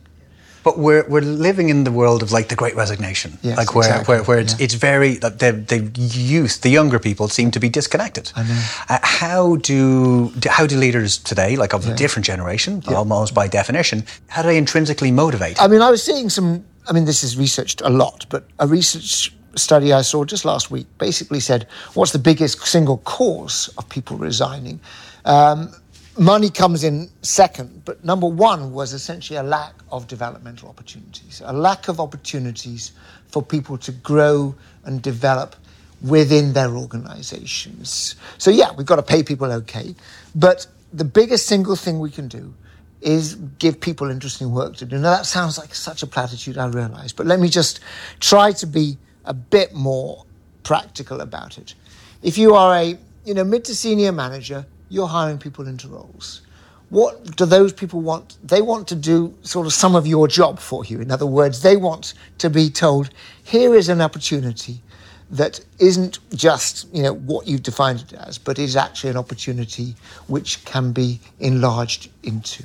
[SPEAKER 1] But we're we're living in the world of like the Great Resignation,
[SPEAKER 2] yes,
[SPEAKER 1] like where
[SPEAKER 2] exactly.
[SPEAKER 1] where, where it's,
[SPEAKER 2] yeah.
[SPEAKER 1] it's very the the youth, the younger people seem to be disconnected.
[SPEAKER 2] I know.
[SPEAKER 1] Uh, how do how do leaders today, like of
[SPEAKER 2] Yeah.
[SPEAKER 1] a different generation,
[SPEAKER 2] Yeah.
[SPEAKER 1] almost by definition, how do they intrinsically motivate?
[SPEAKER 2] I mean, I was seeing some. I mean, this is researched a lot, but a research study I saw just last week basically said what's the biggest single cause of people resigning. Um, money comes in second, but number one was essentially a lack of developmental opportunities, a lack of opportunities for people to grow and develop within their organizations. So, yeah, we've got to pay people okay, but the biggest single thing we can do is give people interesting work to do. Now, that sounds like such a platitude, I realize, but let me just try to be a bit more practical about it. If you are a you know mid to senior manager, you're hiring people into roles. What do those people want? They want to do sort of some of your job for you. In other words, they want to be told, here is an opportunity that isn't just you know what you've defined it as, but is actually an opportunity which can be enlarged into.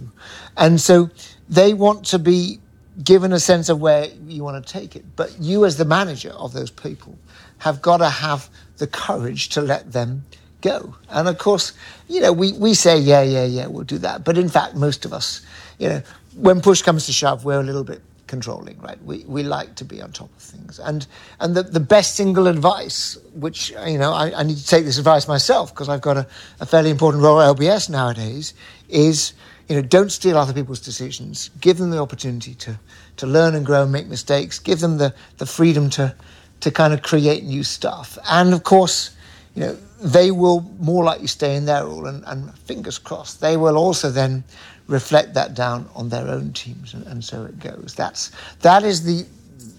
[SPEAKER 2] And so they want to be given a sense of where you want to take it. But you, as the manager of those people, have got to have the courage to let them go. And of course, you know, we, we say, yeah, yeah, yeah, we'll do that. But in fact, most of us, you know, when push comes to shove, we're a little bit controlling, right? We, we like to be on top of things. And, and the, the best single advice, which, you know, I, I need to take this advice myself because I've got a, a fairly important role at LBS nowadays, is, you know, don't steal other people's decisions. Give them the opportunity to, to learn and grow and make mistakes. Give them the, the freedom to, to kind of create new stuff. And of course, you know, they will more likely stay in their role, and, and fingers crossed, they will also then reflect that down on their own teams, and, and so it goes. That's that is the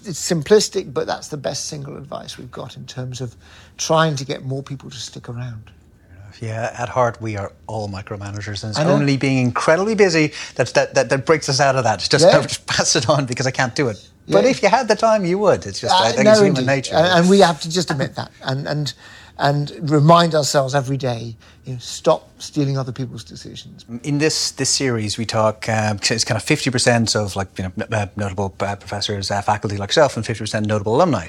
[SPEAKER 2] it's simplistic, but that's the best single advice we've got in terms of trying to get more people to stick around.
[SPEAKER 1] Yeah, at heart we are all micromanagers, and it's
[SPEAKER 2] I
[SPEAKER 1] only being incredibly busy that's, that, that that breaks us out of that. Just,
[SPEAKER 2] Yeah.
[SPEAKER 1] just pass it on because I can't do it. But if you had the time, you would. It's just I
[SPEAKER 2] Uh,
[SPEAKER 1] think
[SPEAKER 2] no,
[SPEAKER 1] it's human
[SPEAKER 2] indeed.
[SPEAKER 1] nature.
[SPEAKER 2] and, and we have to just admit that, and and and remind ourselves every day, you know, stop stealing other people's decisions.
[SPEAKER 1] in this this series, we talk. Um, it's kind of fifty percent of like you know uh, notable uh, professors, uh, faculty like yourself, and fifty percent notable alumni.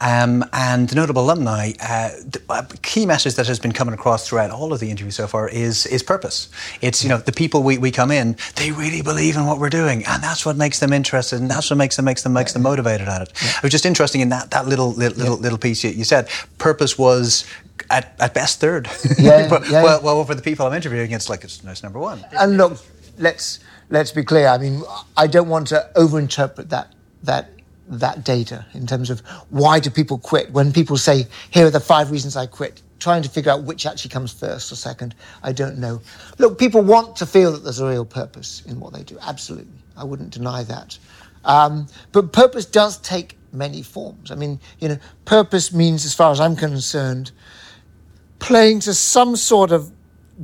[SPEAKER 1] Um, and the notable alumni, uh, the uh, key message that has been coming across throughout all of the interviews so far is is purpose. It's you know the people we, we come in, they really believe in what we're doing, and that's what makes them interested, and that's what makes them makes them makes them motivated at it. It was just interesting in that that little little little, little piece you, you said. Purpose was. At, at best, third.
[SPEAKER 2] Yeah,
[SPEAKER 1] but,
[SPEAKER 2] yeah.
[SPEAKER 1] Well, well, for the people I'm interviewing, it's like it's, it's number one.
[SPEAKER 2] And look, let's let's be clear. I mean, I don't want to overinterpret that that that data in terms of why do people quit. When people say, "Here are the five reasons I quit," trying to figure out which actually comes first or second, I don't know. Look, people want to feel that there's a real purpose in what they do. Absolutely, I wouldn't deny that. Um, but purpose does take many forms. I mean, you know, purpose means, as far as I'm concerned, playing to some sort of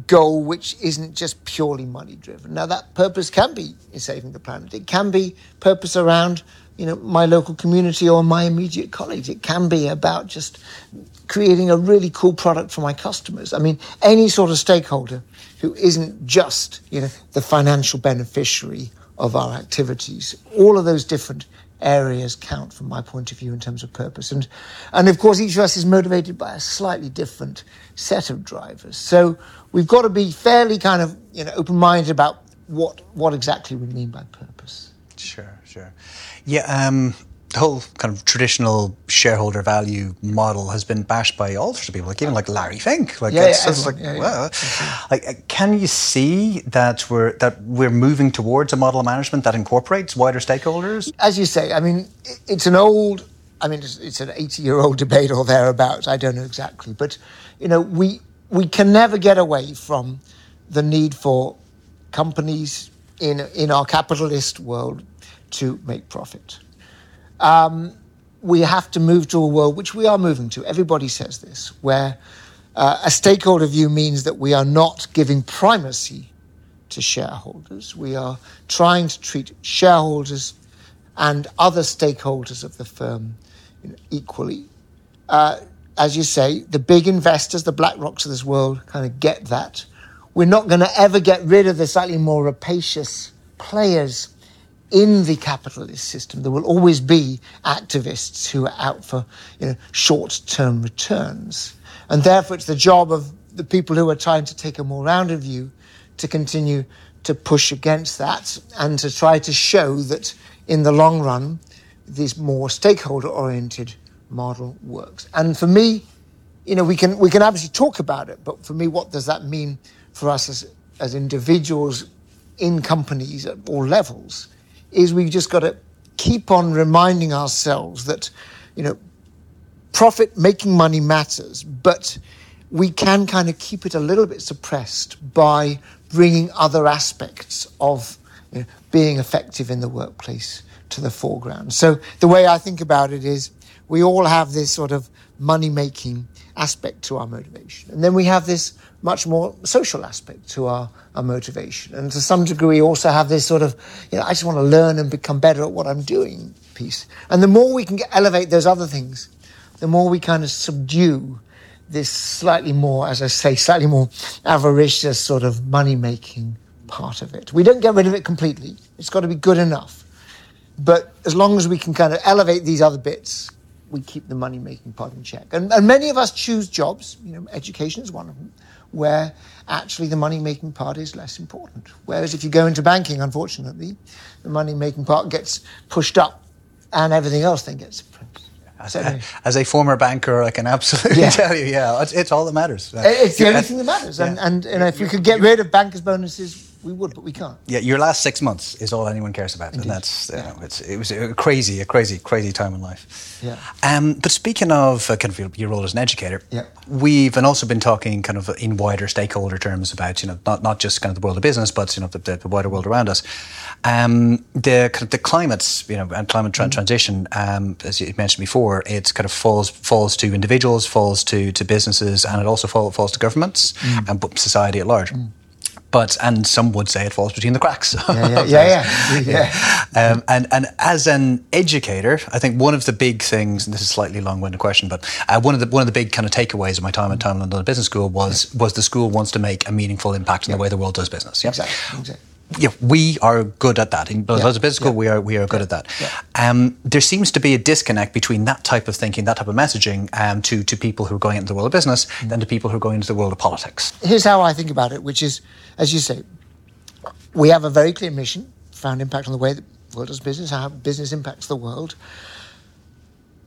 [SPEAKER 2] goal which isn't just purely money driven. Now, that purpose can be saving the planet. It can be purpose around, you know, my local community or my immediate colleagues. It can be about just creating a really cool product for my customers. I mean, any sort of stakeholder who isn't just, you know, the financial beneficiary of our activities. All of those different areas count from my point of view in terms of purpose. And, and of course, each of us is motivated by a slightly different set of drivers. So we've got to be fairly kind of you know, open minded about what, what exactly we mean by purpose.
[SPEAKER 1] Sure, sure. Yeah, um, the whole kind of traditional shareholder value model has been bashed by all sorts of people, like even like Larry Fink. Like,
[SPEAKER 2] yeah, it's,
[SPEAKER 1] yeah, it's like, yeah, well, like, uh, can you see that we're that we're moving towards a model of management that incorporates wider stakeholders?
[SPEAKER 2] As you say, I mean, it's an old, I mean, it's, it's an eighty-year-old debate or thereabouts. I don't know exactly, but you know, we we can never get away from the need for companies in in our capitalist world to make profit um, we have to move to a world, which we are moving to. Everybody says this, where uh, a stakeholder view means that we are not giving primacy to shareholders. We are trying to treat shareholders and other stakeholders of the firm you know, equally. Uh, as you say, the big investors, the BlackRocks of this world, kind of get that. We're not going to ever get rid of the slightly more rapacious players in the capitalist system, there will always be activists who are out for you know, short term returns. And therefore, it's the job of the people who are trying to take a more rounded view to continue to push against that and to try to show that in the long run, this more stakeholder oriented model works. And for me, you know, we can, we can obviously talk about it, but for me, what does that mean for us as, as individuals in companies at all levels? Is we've just got to keep on reminding ourselves that, you know, profit making money matters, but we can kind of keep it a little bit suppressed by bringing other aspects of you know, being effective in the workplace to the foreground. So the way I think about it is we all have this sort of money making aspect to our motivation. And then we have this much more social aspect to our, our motivation. And to some degree, also have this sort of, you know, I just want to learn and become better at what I'm doing piece. And the more we can elevate those other things, the more we kind of subdue this slightly more, as I say, slightly more avaricious sort of money making part of it. We don't get rid of it completely. It's got to be good enough. But as long as we can kind of elevate these other bits, we keep the money making part in check. And, and many of us choose jobs, you know, education is one of them, where actually the money making part is less important. Whereas if you go into banking, unfortunately, the money making part gets pushed up and everything else then gets suppressed.
[SPEAKER 1] As, a, as a former banker, I can absolutely yeah. tell you, yeah, it's, it's, all that matters.
[SPEAKER 2] It's the only thing that matters. Yeah. And, and, and if you could get rid of bankers' bonuses, we would, but we can't.
[SPEAKER 1] Yeah, your last six months is all anyone cares about, Indeed. and that's you know, it's, it was a crazy, a crazy, crazy time in life.
[SPEAKER 2] Yeah.
[SPEAKER 1] Um, but speaking of uh, kind of your role as an educator,
[SPEAKER 2] yeah.
[SPEAKER 1] we've and also been talking kind of in wider stakeholder terms about you know not not just kind of the world of business, but you know the, the, the wider world around us. Um, the kind of the climates, you know, and climate tra- mm-hmm. transition, um, as you mentioned before, it kind of falls falls to individuals, falls to to businesses, and it also fall, falls to governments mm. and society at large. Mm but and some would say it falls between the cracks.
[SPEAKER 2] Yeah, yeah, yeah. yeah.
[SPEAKER 1] yeah. Um, and and as an educator, I think one of the big things, and this is a slightly long-winded question, but uh, one of the one of the big kind of takeaways of my time at time in London Business School was was the school wants to make a meaningful impact on the way the world does business.
[SPEAKER 2] Yeah, exactly. exactly
[SPEAKER 1] yeah, we are good at that. In yeah, Business School, yeah. we are we are good yeah, at that. Um, there seems to be a disconnect between that type of thinking, that type of messaging, um, to to people who are going into the world of business, mm. than to people who are going into the world of politics.
[SPEAKER 2] Here's how I think about it, which is, as you say, we have a very clear mission: found impact on the way the world does business, how business impacts the world.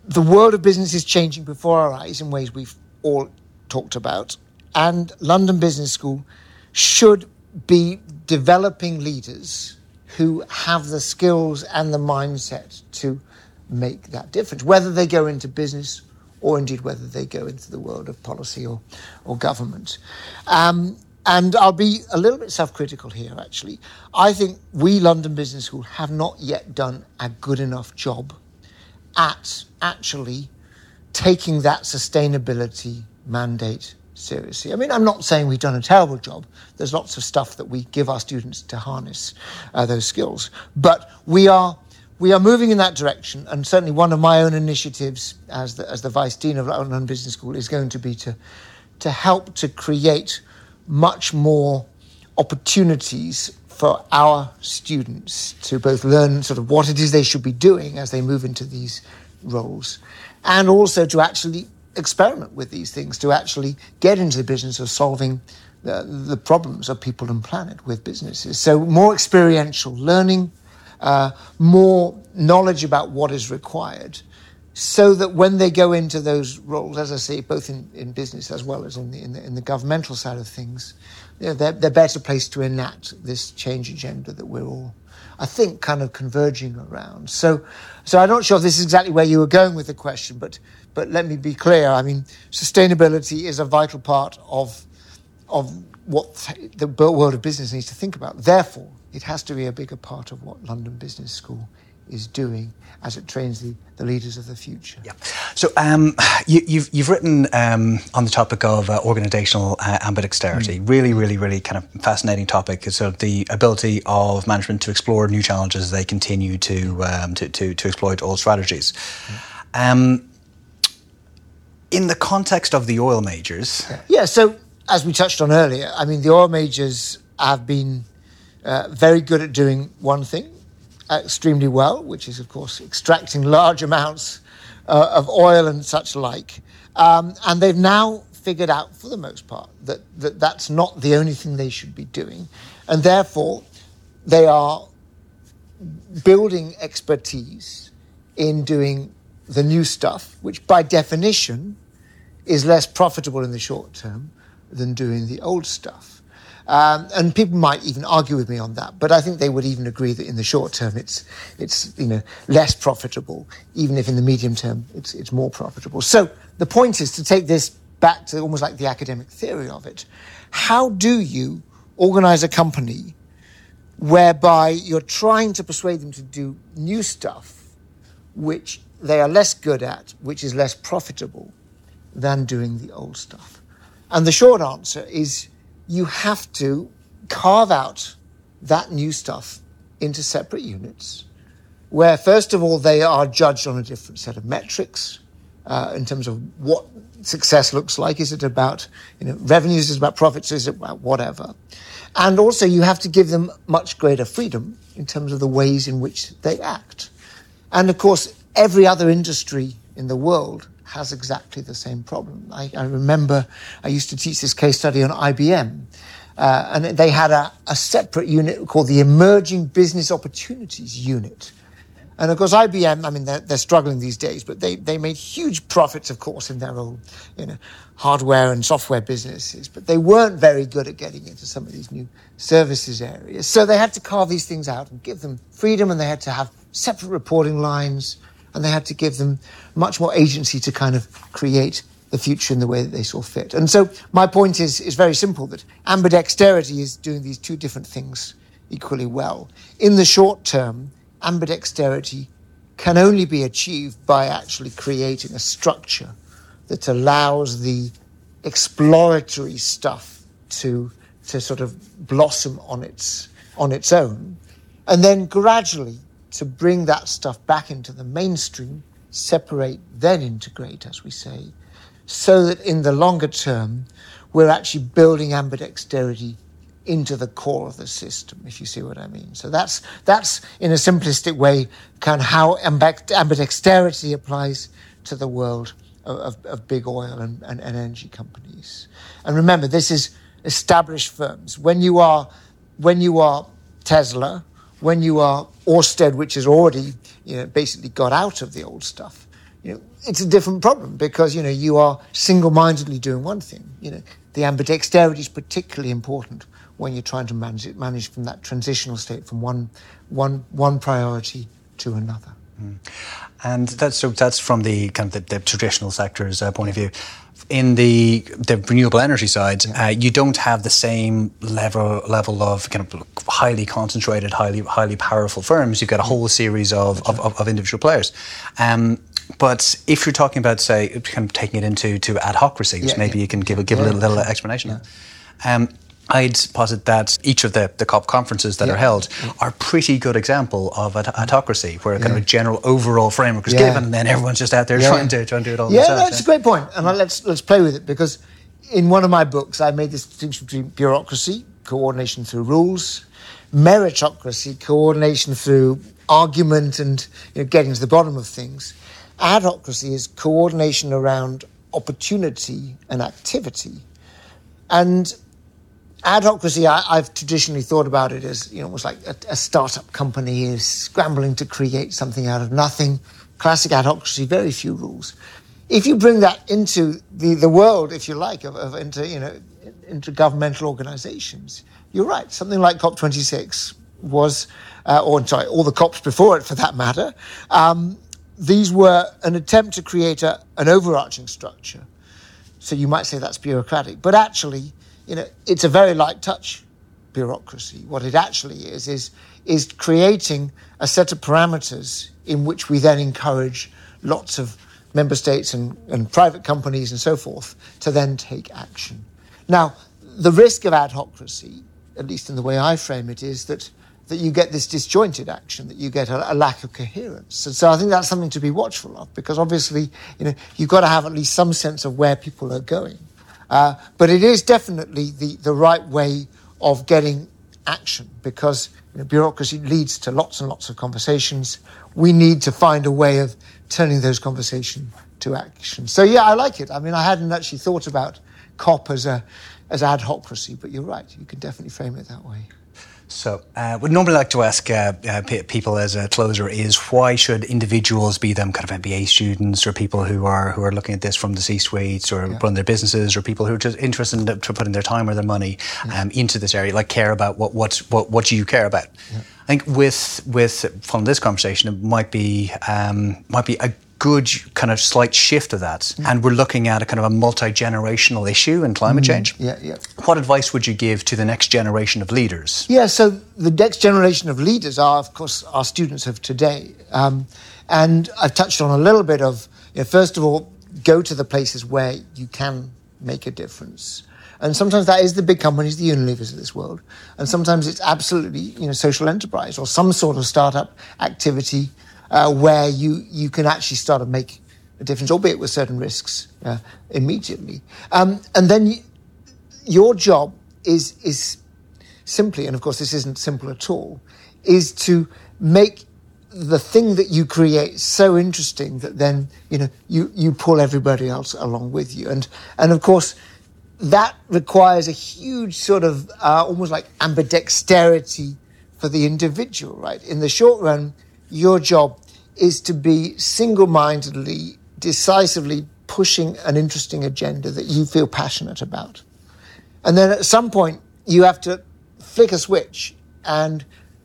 [SPEAKER 2] The world of business is changing before our eyes in ways we've all talked about, and London Business School should be developing leaders who have the skills and the mindset to make that difference, whether they go into business or indeed whether they go into the world of policy or, or government. Um, and I'll be a little bit self critical here, actually. I think we, London Business School, have not yet done a good enough job at actually taking that sustainability mandate seriously. I mean, I'm not saying we've done a terrible job. There's lots of stuff that we give our students to harness uh, those skills, but we are we are moving in that direction. And certainly, one of my own initiatives as the, as the vice dean of London Business School is going to be to to help to create much more opportunities for our students to both learn sort of what it is they should be doing as they move into these roles, and also to actually experiment with these things, to actually get into the business of solving the, the problems of people and planet with businesses. So, more experiential learning, uh, more knowledge about what is required, so that when they go into those roles, as I say, both in, in business as well as in the, in the, in the governmental side of things, you know, they're, they're better placed to enact this change agenda that we're all I think, kind of converging around. So, so I'm not sure if this is exactly where you were going with the question, but but let me be clear. I mean, sustainability is a vital part of of what the world of business needs to think about. Therefore, it has to be a bigger part of what London Business School is doing as it trains the, the leaders of the future.
[SPEAKER 1] Yeah. So um, you, have you've, you've written um, on the topic of uh, organisational uh, ambidexterity. Mm. Really, really, really kind of fascinating topic. So the ability of management to explore new challenges as they continue to um, to, to, to, exploit old strategies. Mm. In the context of the oil majors.
[SPEAKER 2] Yeah. So as we touched on earlier, I mean the oil majors have been uh, very good at doing one thing extremely well, which is, of course, extracting large amounts uh, of oil and such like. Um, and they've now figured out, for the most part, that, that that's not the only thing they should be doing. And therefore, they are building expertise in doing the new stuff, which by definition is less profitable in the short term than doing the old stuff. Um, and people might even argue with me on that, but I think they would even agree that in the short term it's it's you know less profitable, even if in the medium term it's it's more profitable. So the point is to take this back to almost like the academic theory of it. How do you organize a company whereby you're trying to persuade them to do new stuff, which they are less good at, which is less profitable than doing the old stuff? And the short answer is you have to carve out that new stuff into separate units, where first of all they are judged on a different set of metrics uh, in terms of what success looks like. Is it about you know revenues? Is it about profits? Is it about whatever? And also you have to give them much greater freedom in terms of the ways in which they act. And of course, every other industry in the world has exactly the same problem. I, I remember I used to teach this case study on IBM, uh, and they had a, a separate unit called the Emerging Business Opportunities Unit. And of course, IBM, I mean, they're, they're, struggling these days, but they, they made huge profits, of course, in their own you know, hardware and software businesses. But they weren't very good at getting into some of these new services areas. So they had to carve these things out and give them freedom, and they had to have separate reporting lines and they had to give them much more agency to kind of create the future in the way that they saw fit. And so my point is, is very simple that ambidexterity is doing these two different things equally well. In the short term, ambidexterity can only be achieved by actually creating a structure that allows the exploratory stuff to, to sort of blossom on its, on its own. And then gradually to bring that stuff back into the mainstream, separate, then integrate, as we say, so that in the longer term, we're actually building ambidexterity into the core of the system, if you see what I mean. So that's, that's in a simplistic way, kind of how ambidexterity applies to the world of, of, big oil and, and, and energy companies. And remember, this is established firms. When you are, when you are Tesla, when you are Orsted, which has already you know, basically got out of the old stuff, you know, it's a different problem because you know you are single-mindedly doing one thing. You know, the ambidexterity is particularly important when you're trying to manage it, manage from that transitional state from one, one, one priority to another. Mm.
[SPEAKER 1] And that's so that's from the kind of the, the traditional sector's uh, point of view in the the renewable energy side, yeah. uh, you don't have the same level level of kind of highly concentrated, highly highly powerful firms. You've got a whole series of, of, of, individual players. Um, but if you're talking about, say, kind of taking it into to adhocracy,
[SPEAKER 2] Yeah,
[SPEAKER 1] maybe
[SPEAKER 2] yeah.
[SPEAKER 1] you can give, a give a little, little explanation. Um, I'd posit that each of the, the COP conferences that
[SPEAKER 2] Yeah.
[SPEAKER 1] are held are a pretty good example of ad- adhocracy, where a kind of a general overall framework is
[SPEAKER 2] Yeah.
[SPEAKER 1] given, and then everyone's just out there
[SPEAKER 2] Yeah.
[SPEAKER 1] trying to trying to do it all
[SPEAKER 2] Yeah,
[SPEAKER 1] themselves.
[SPEAKER 2] no, it's a great point, and let's let's play with it because in one of my books I made this distinction between bureaucracy, coordination through rules, meritocracy, coordination through argument and you know, getting to the bottom of things. Adhocracy is coordination around opportunity and activity, and adhocracy, I, I've traditionally thought about it as you know, almost like a, a startup company is scrambling to create something out of nothing. Classic adhocracy, very few rules. If you bring that into the, the world, if you like, of, of into you know into governmental organisations, you're right. Something like COP26 was, uh, or sorry, all the COPs before it, for that matter. Um, these were an attempt to create a, an overarching structure so you might say that's bureaucratic, but actually, you know, it's a very light touch bureaucracy. What it actually is is is creating a set of parameters in which we then encourage lots of member states and, and private companies and so forth to then take action. Now, the risk of adhocracy, at least in the way I frame it, is that that you get this disjointed action, that you get a, a lack of coherence. And so I think that's something to be watchful of because obviously, you know, you've got to have at least some sense of where people are going. Uh, but it is definitely the, the right way of getting action because you know, bureaucracy leads to lots and lots of conversations. We need to find a way of turning those conversations to action. So yeah, I like it. I mean, I hadn't actually thought about COP as a as ad adhocracy, but you're right. You can definitely frame it that way.
[SPEAKER 1] So, uh, would normally like to ask uh, uh, p- people as a closer is why should individuals, be them kind of MBA students or people who are who are looking at this from the C-suites or run their businesses or people who are just interested in putting their time or their money um, into this area, like care about what what what, what do you care about? I think with with from this conversation, it might be um, might be a good kind of slight shift of that, and we're looking at a kind of a multi-generational issue in climate change.
[SPEAKER 2] Yeah, yeah.
[SPEAKER 1] What advice would you give to the next generation of leaders?
[SPEAKER 2] Yeah, so the next generation of leaders are, of course, our students of today. Um, and I've touched on a little bit of, you know, first of all, go to the places where you can make a difference. And sometimes that is the big companies, the Unilevers of this world. And sometimes it's absolutely, you know, social enterprise or some sort of startup activity uh, where you, you can actually start to make a difference, albeit with certain risks uh, immediately. Um, and then you, your job is is simply, and of course this isn't simple at all, is to make the thing that you create so interesting that then you know you you pull everybody else along with you, and and of course that requires a huge sort of uh, almost like ambidexterity for the individual, right? In the short run, your job is to be single-mindedly, decisively pushing an interesting agenda that you feel passionate about. And then at some point, you have to flick a switch and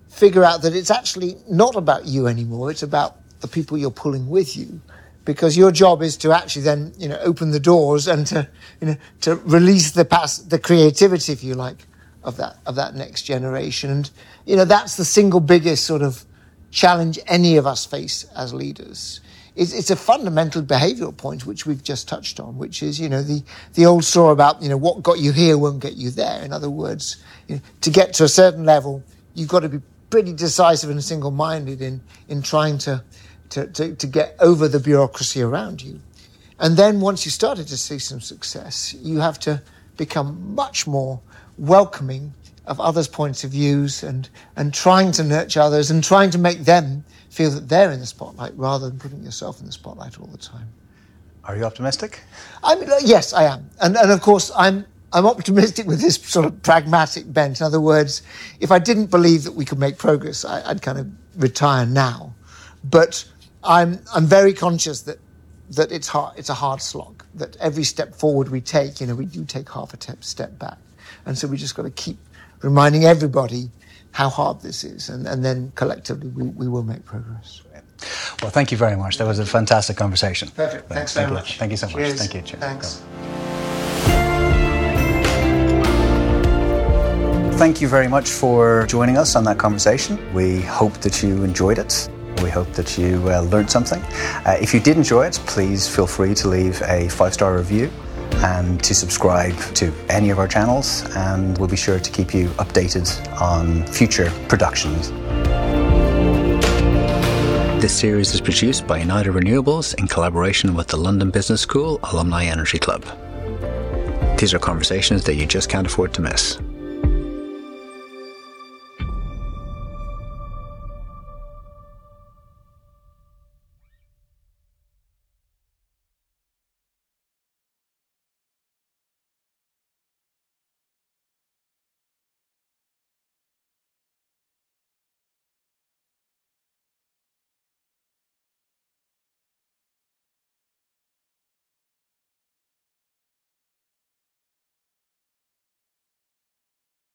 [SPEAKER 2] figure out that it's actually not about you anymore. It's about the people you're pulling with you. Because your job is to actually then, you know, open the doors and to, you know, to release the past, the creativity, if you like, of that of that next generation. And you know, that's the single biggest sort of challenge any of us face as leaders. It's, it's a fundamental behavioural point which we've just touched on, which is you know the the old story about you know what got you here won't get you there. In other words, you know, to get to a certain level, you've got to be pretty decisive and single-minded in in trying to to, to, to get over the bureaucracy around you. And then once you started to see some success, you have to become much more welcoming of others' points of views and, and trying to nurture others and trying to make them feel that they're in the spotlight rather than putting yourself in the spotlight all the time.
[SPEAKER 1] Are you optimistic?
[SPEAKER 2] I mean, uh, yes, I am. And, and of course, I'm, I'm optimistic with this sort of pragmatic bent. In other words, if I didn't believe that we could make progress, I, I'd kind of retire now. But I'm, I'm very conscious that, that it's, hard, it's a hard slog, that every step forward we take, you know, we do take half a step back. And so we just got to keep reminding everybody how hard this is. And, and then collectively we, we will make progress.
[SPEAKER 1] Well, thank you very much. That was a fantastic conversation.
[SPEAKER 2] Perfect. Thanks
[SPEAKER 1] Thank
[SPEAKER 2] very
[SPEAKER 1] you.
[SPEAKER 2] much.
[SPEAKER 1] Thank you so much.
[SPEAKER 2] Cheers.
[SPEAKER 1] Thank you. Cheers.
[SPEAKER 2] Thanks.
[SPEAKER 1] Thank you very much for joining us on that conversation. We hope that you enjoyed it. We hope that you uh, learned something. Uh, if you did enjoy it, please feel free to leave a five star review and to subscribe to any of our channels, and we'll be sure to keep you updated on future productions. This series is produced by United Renewables in collaboration with the London Business School Alumni Energy Club. These are conversations that you just can't afford to miss.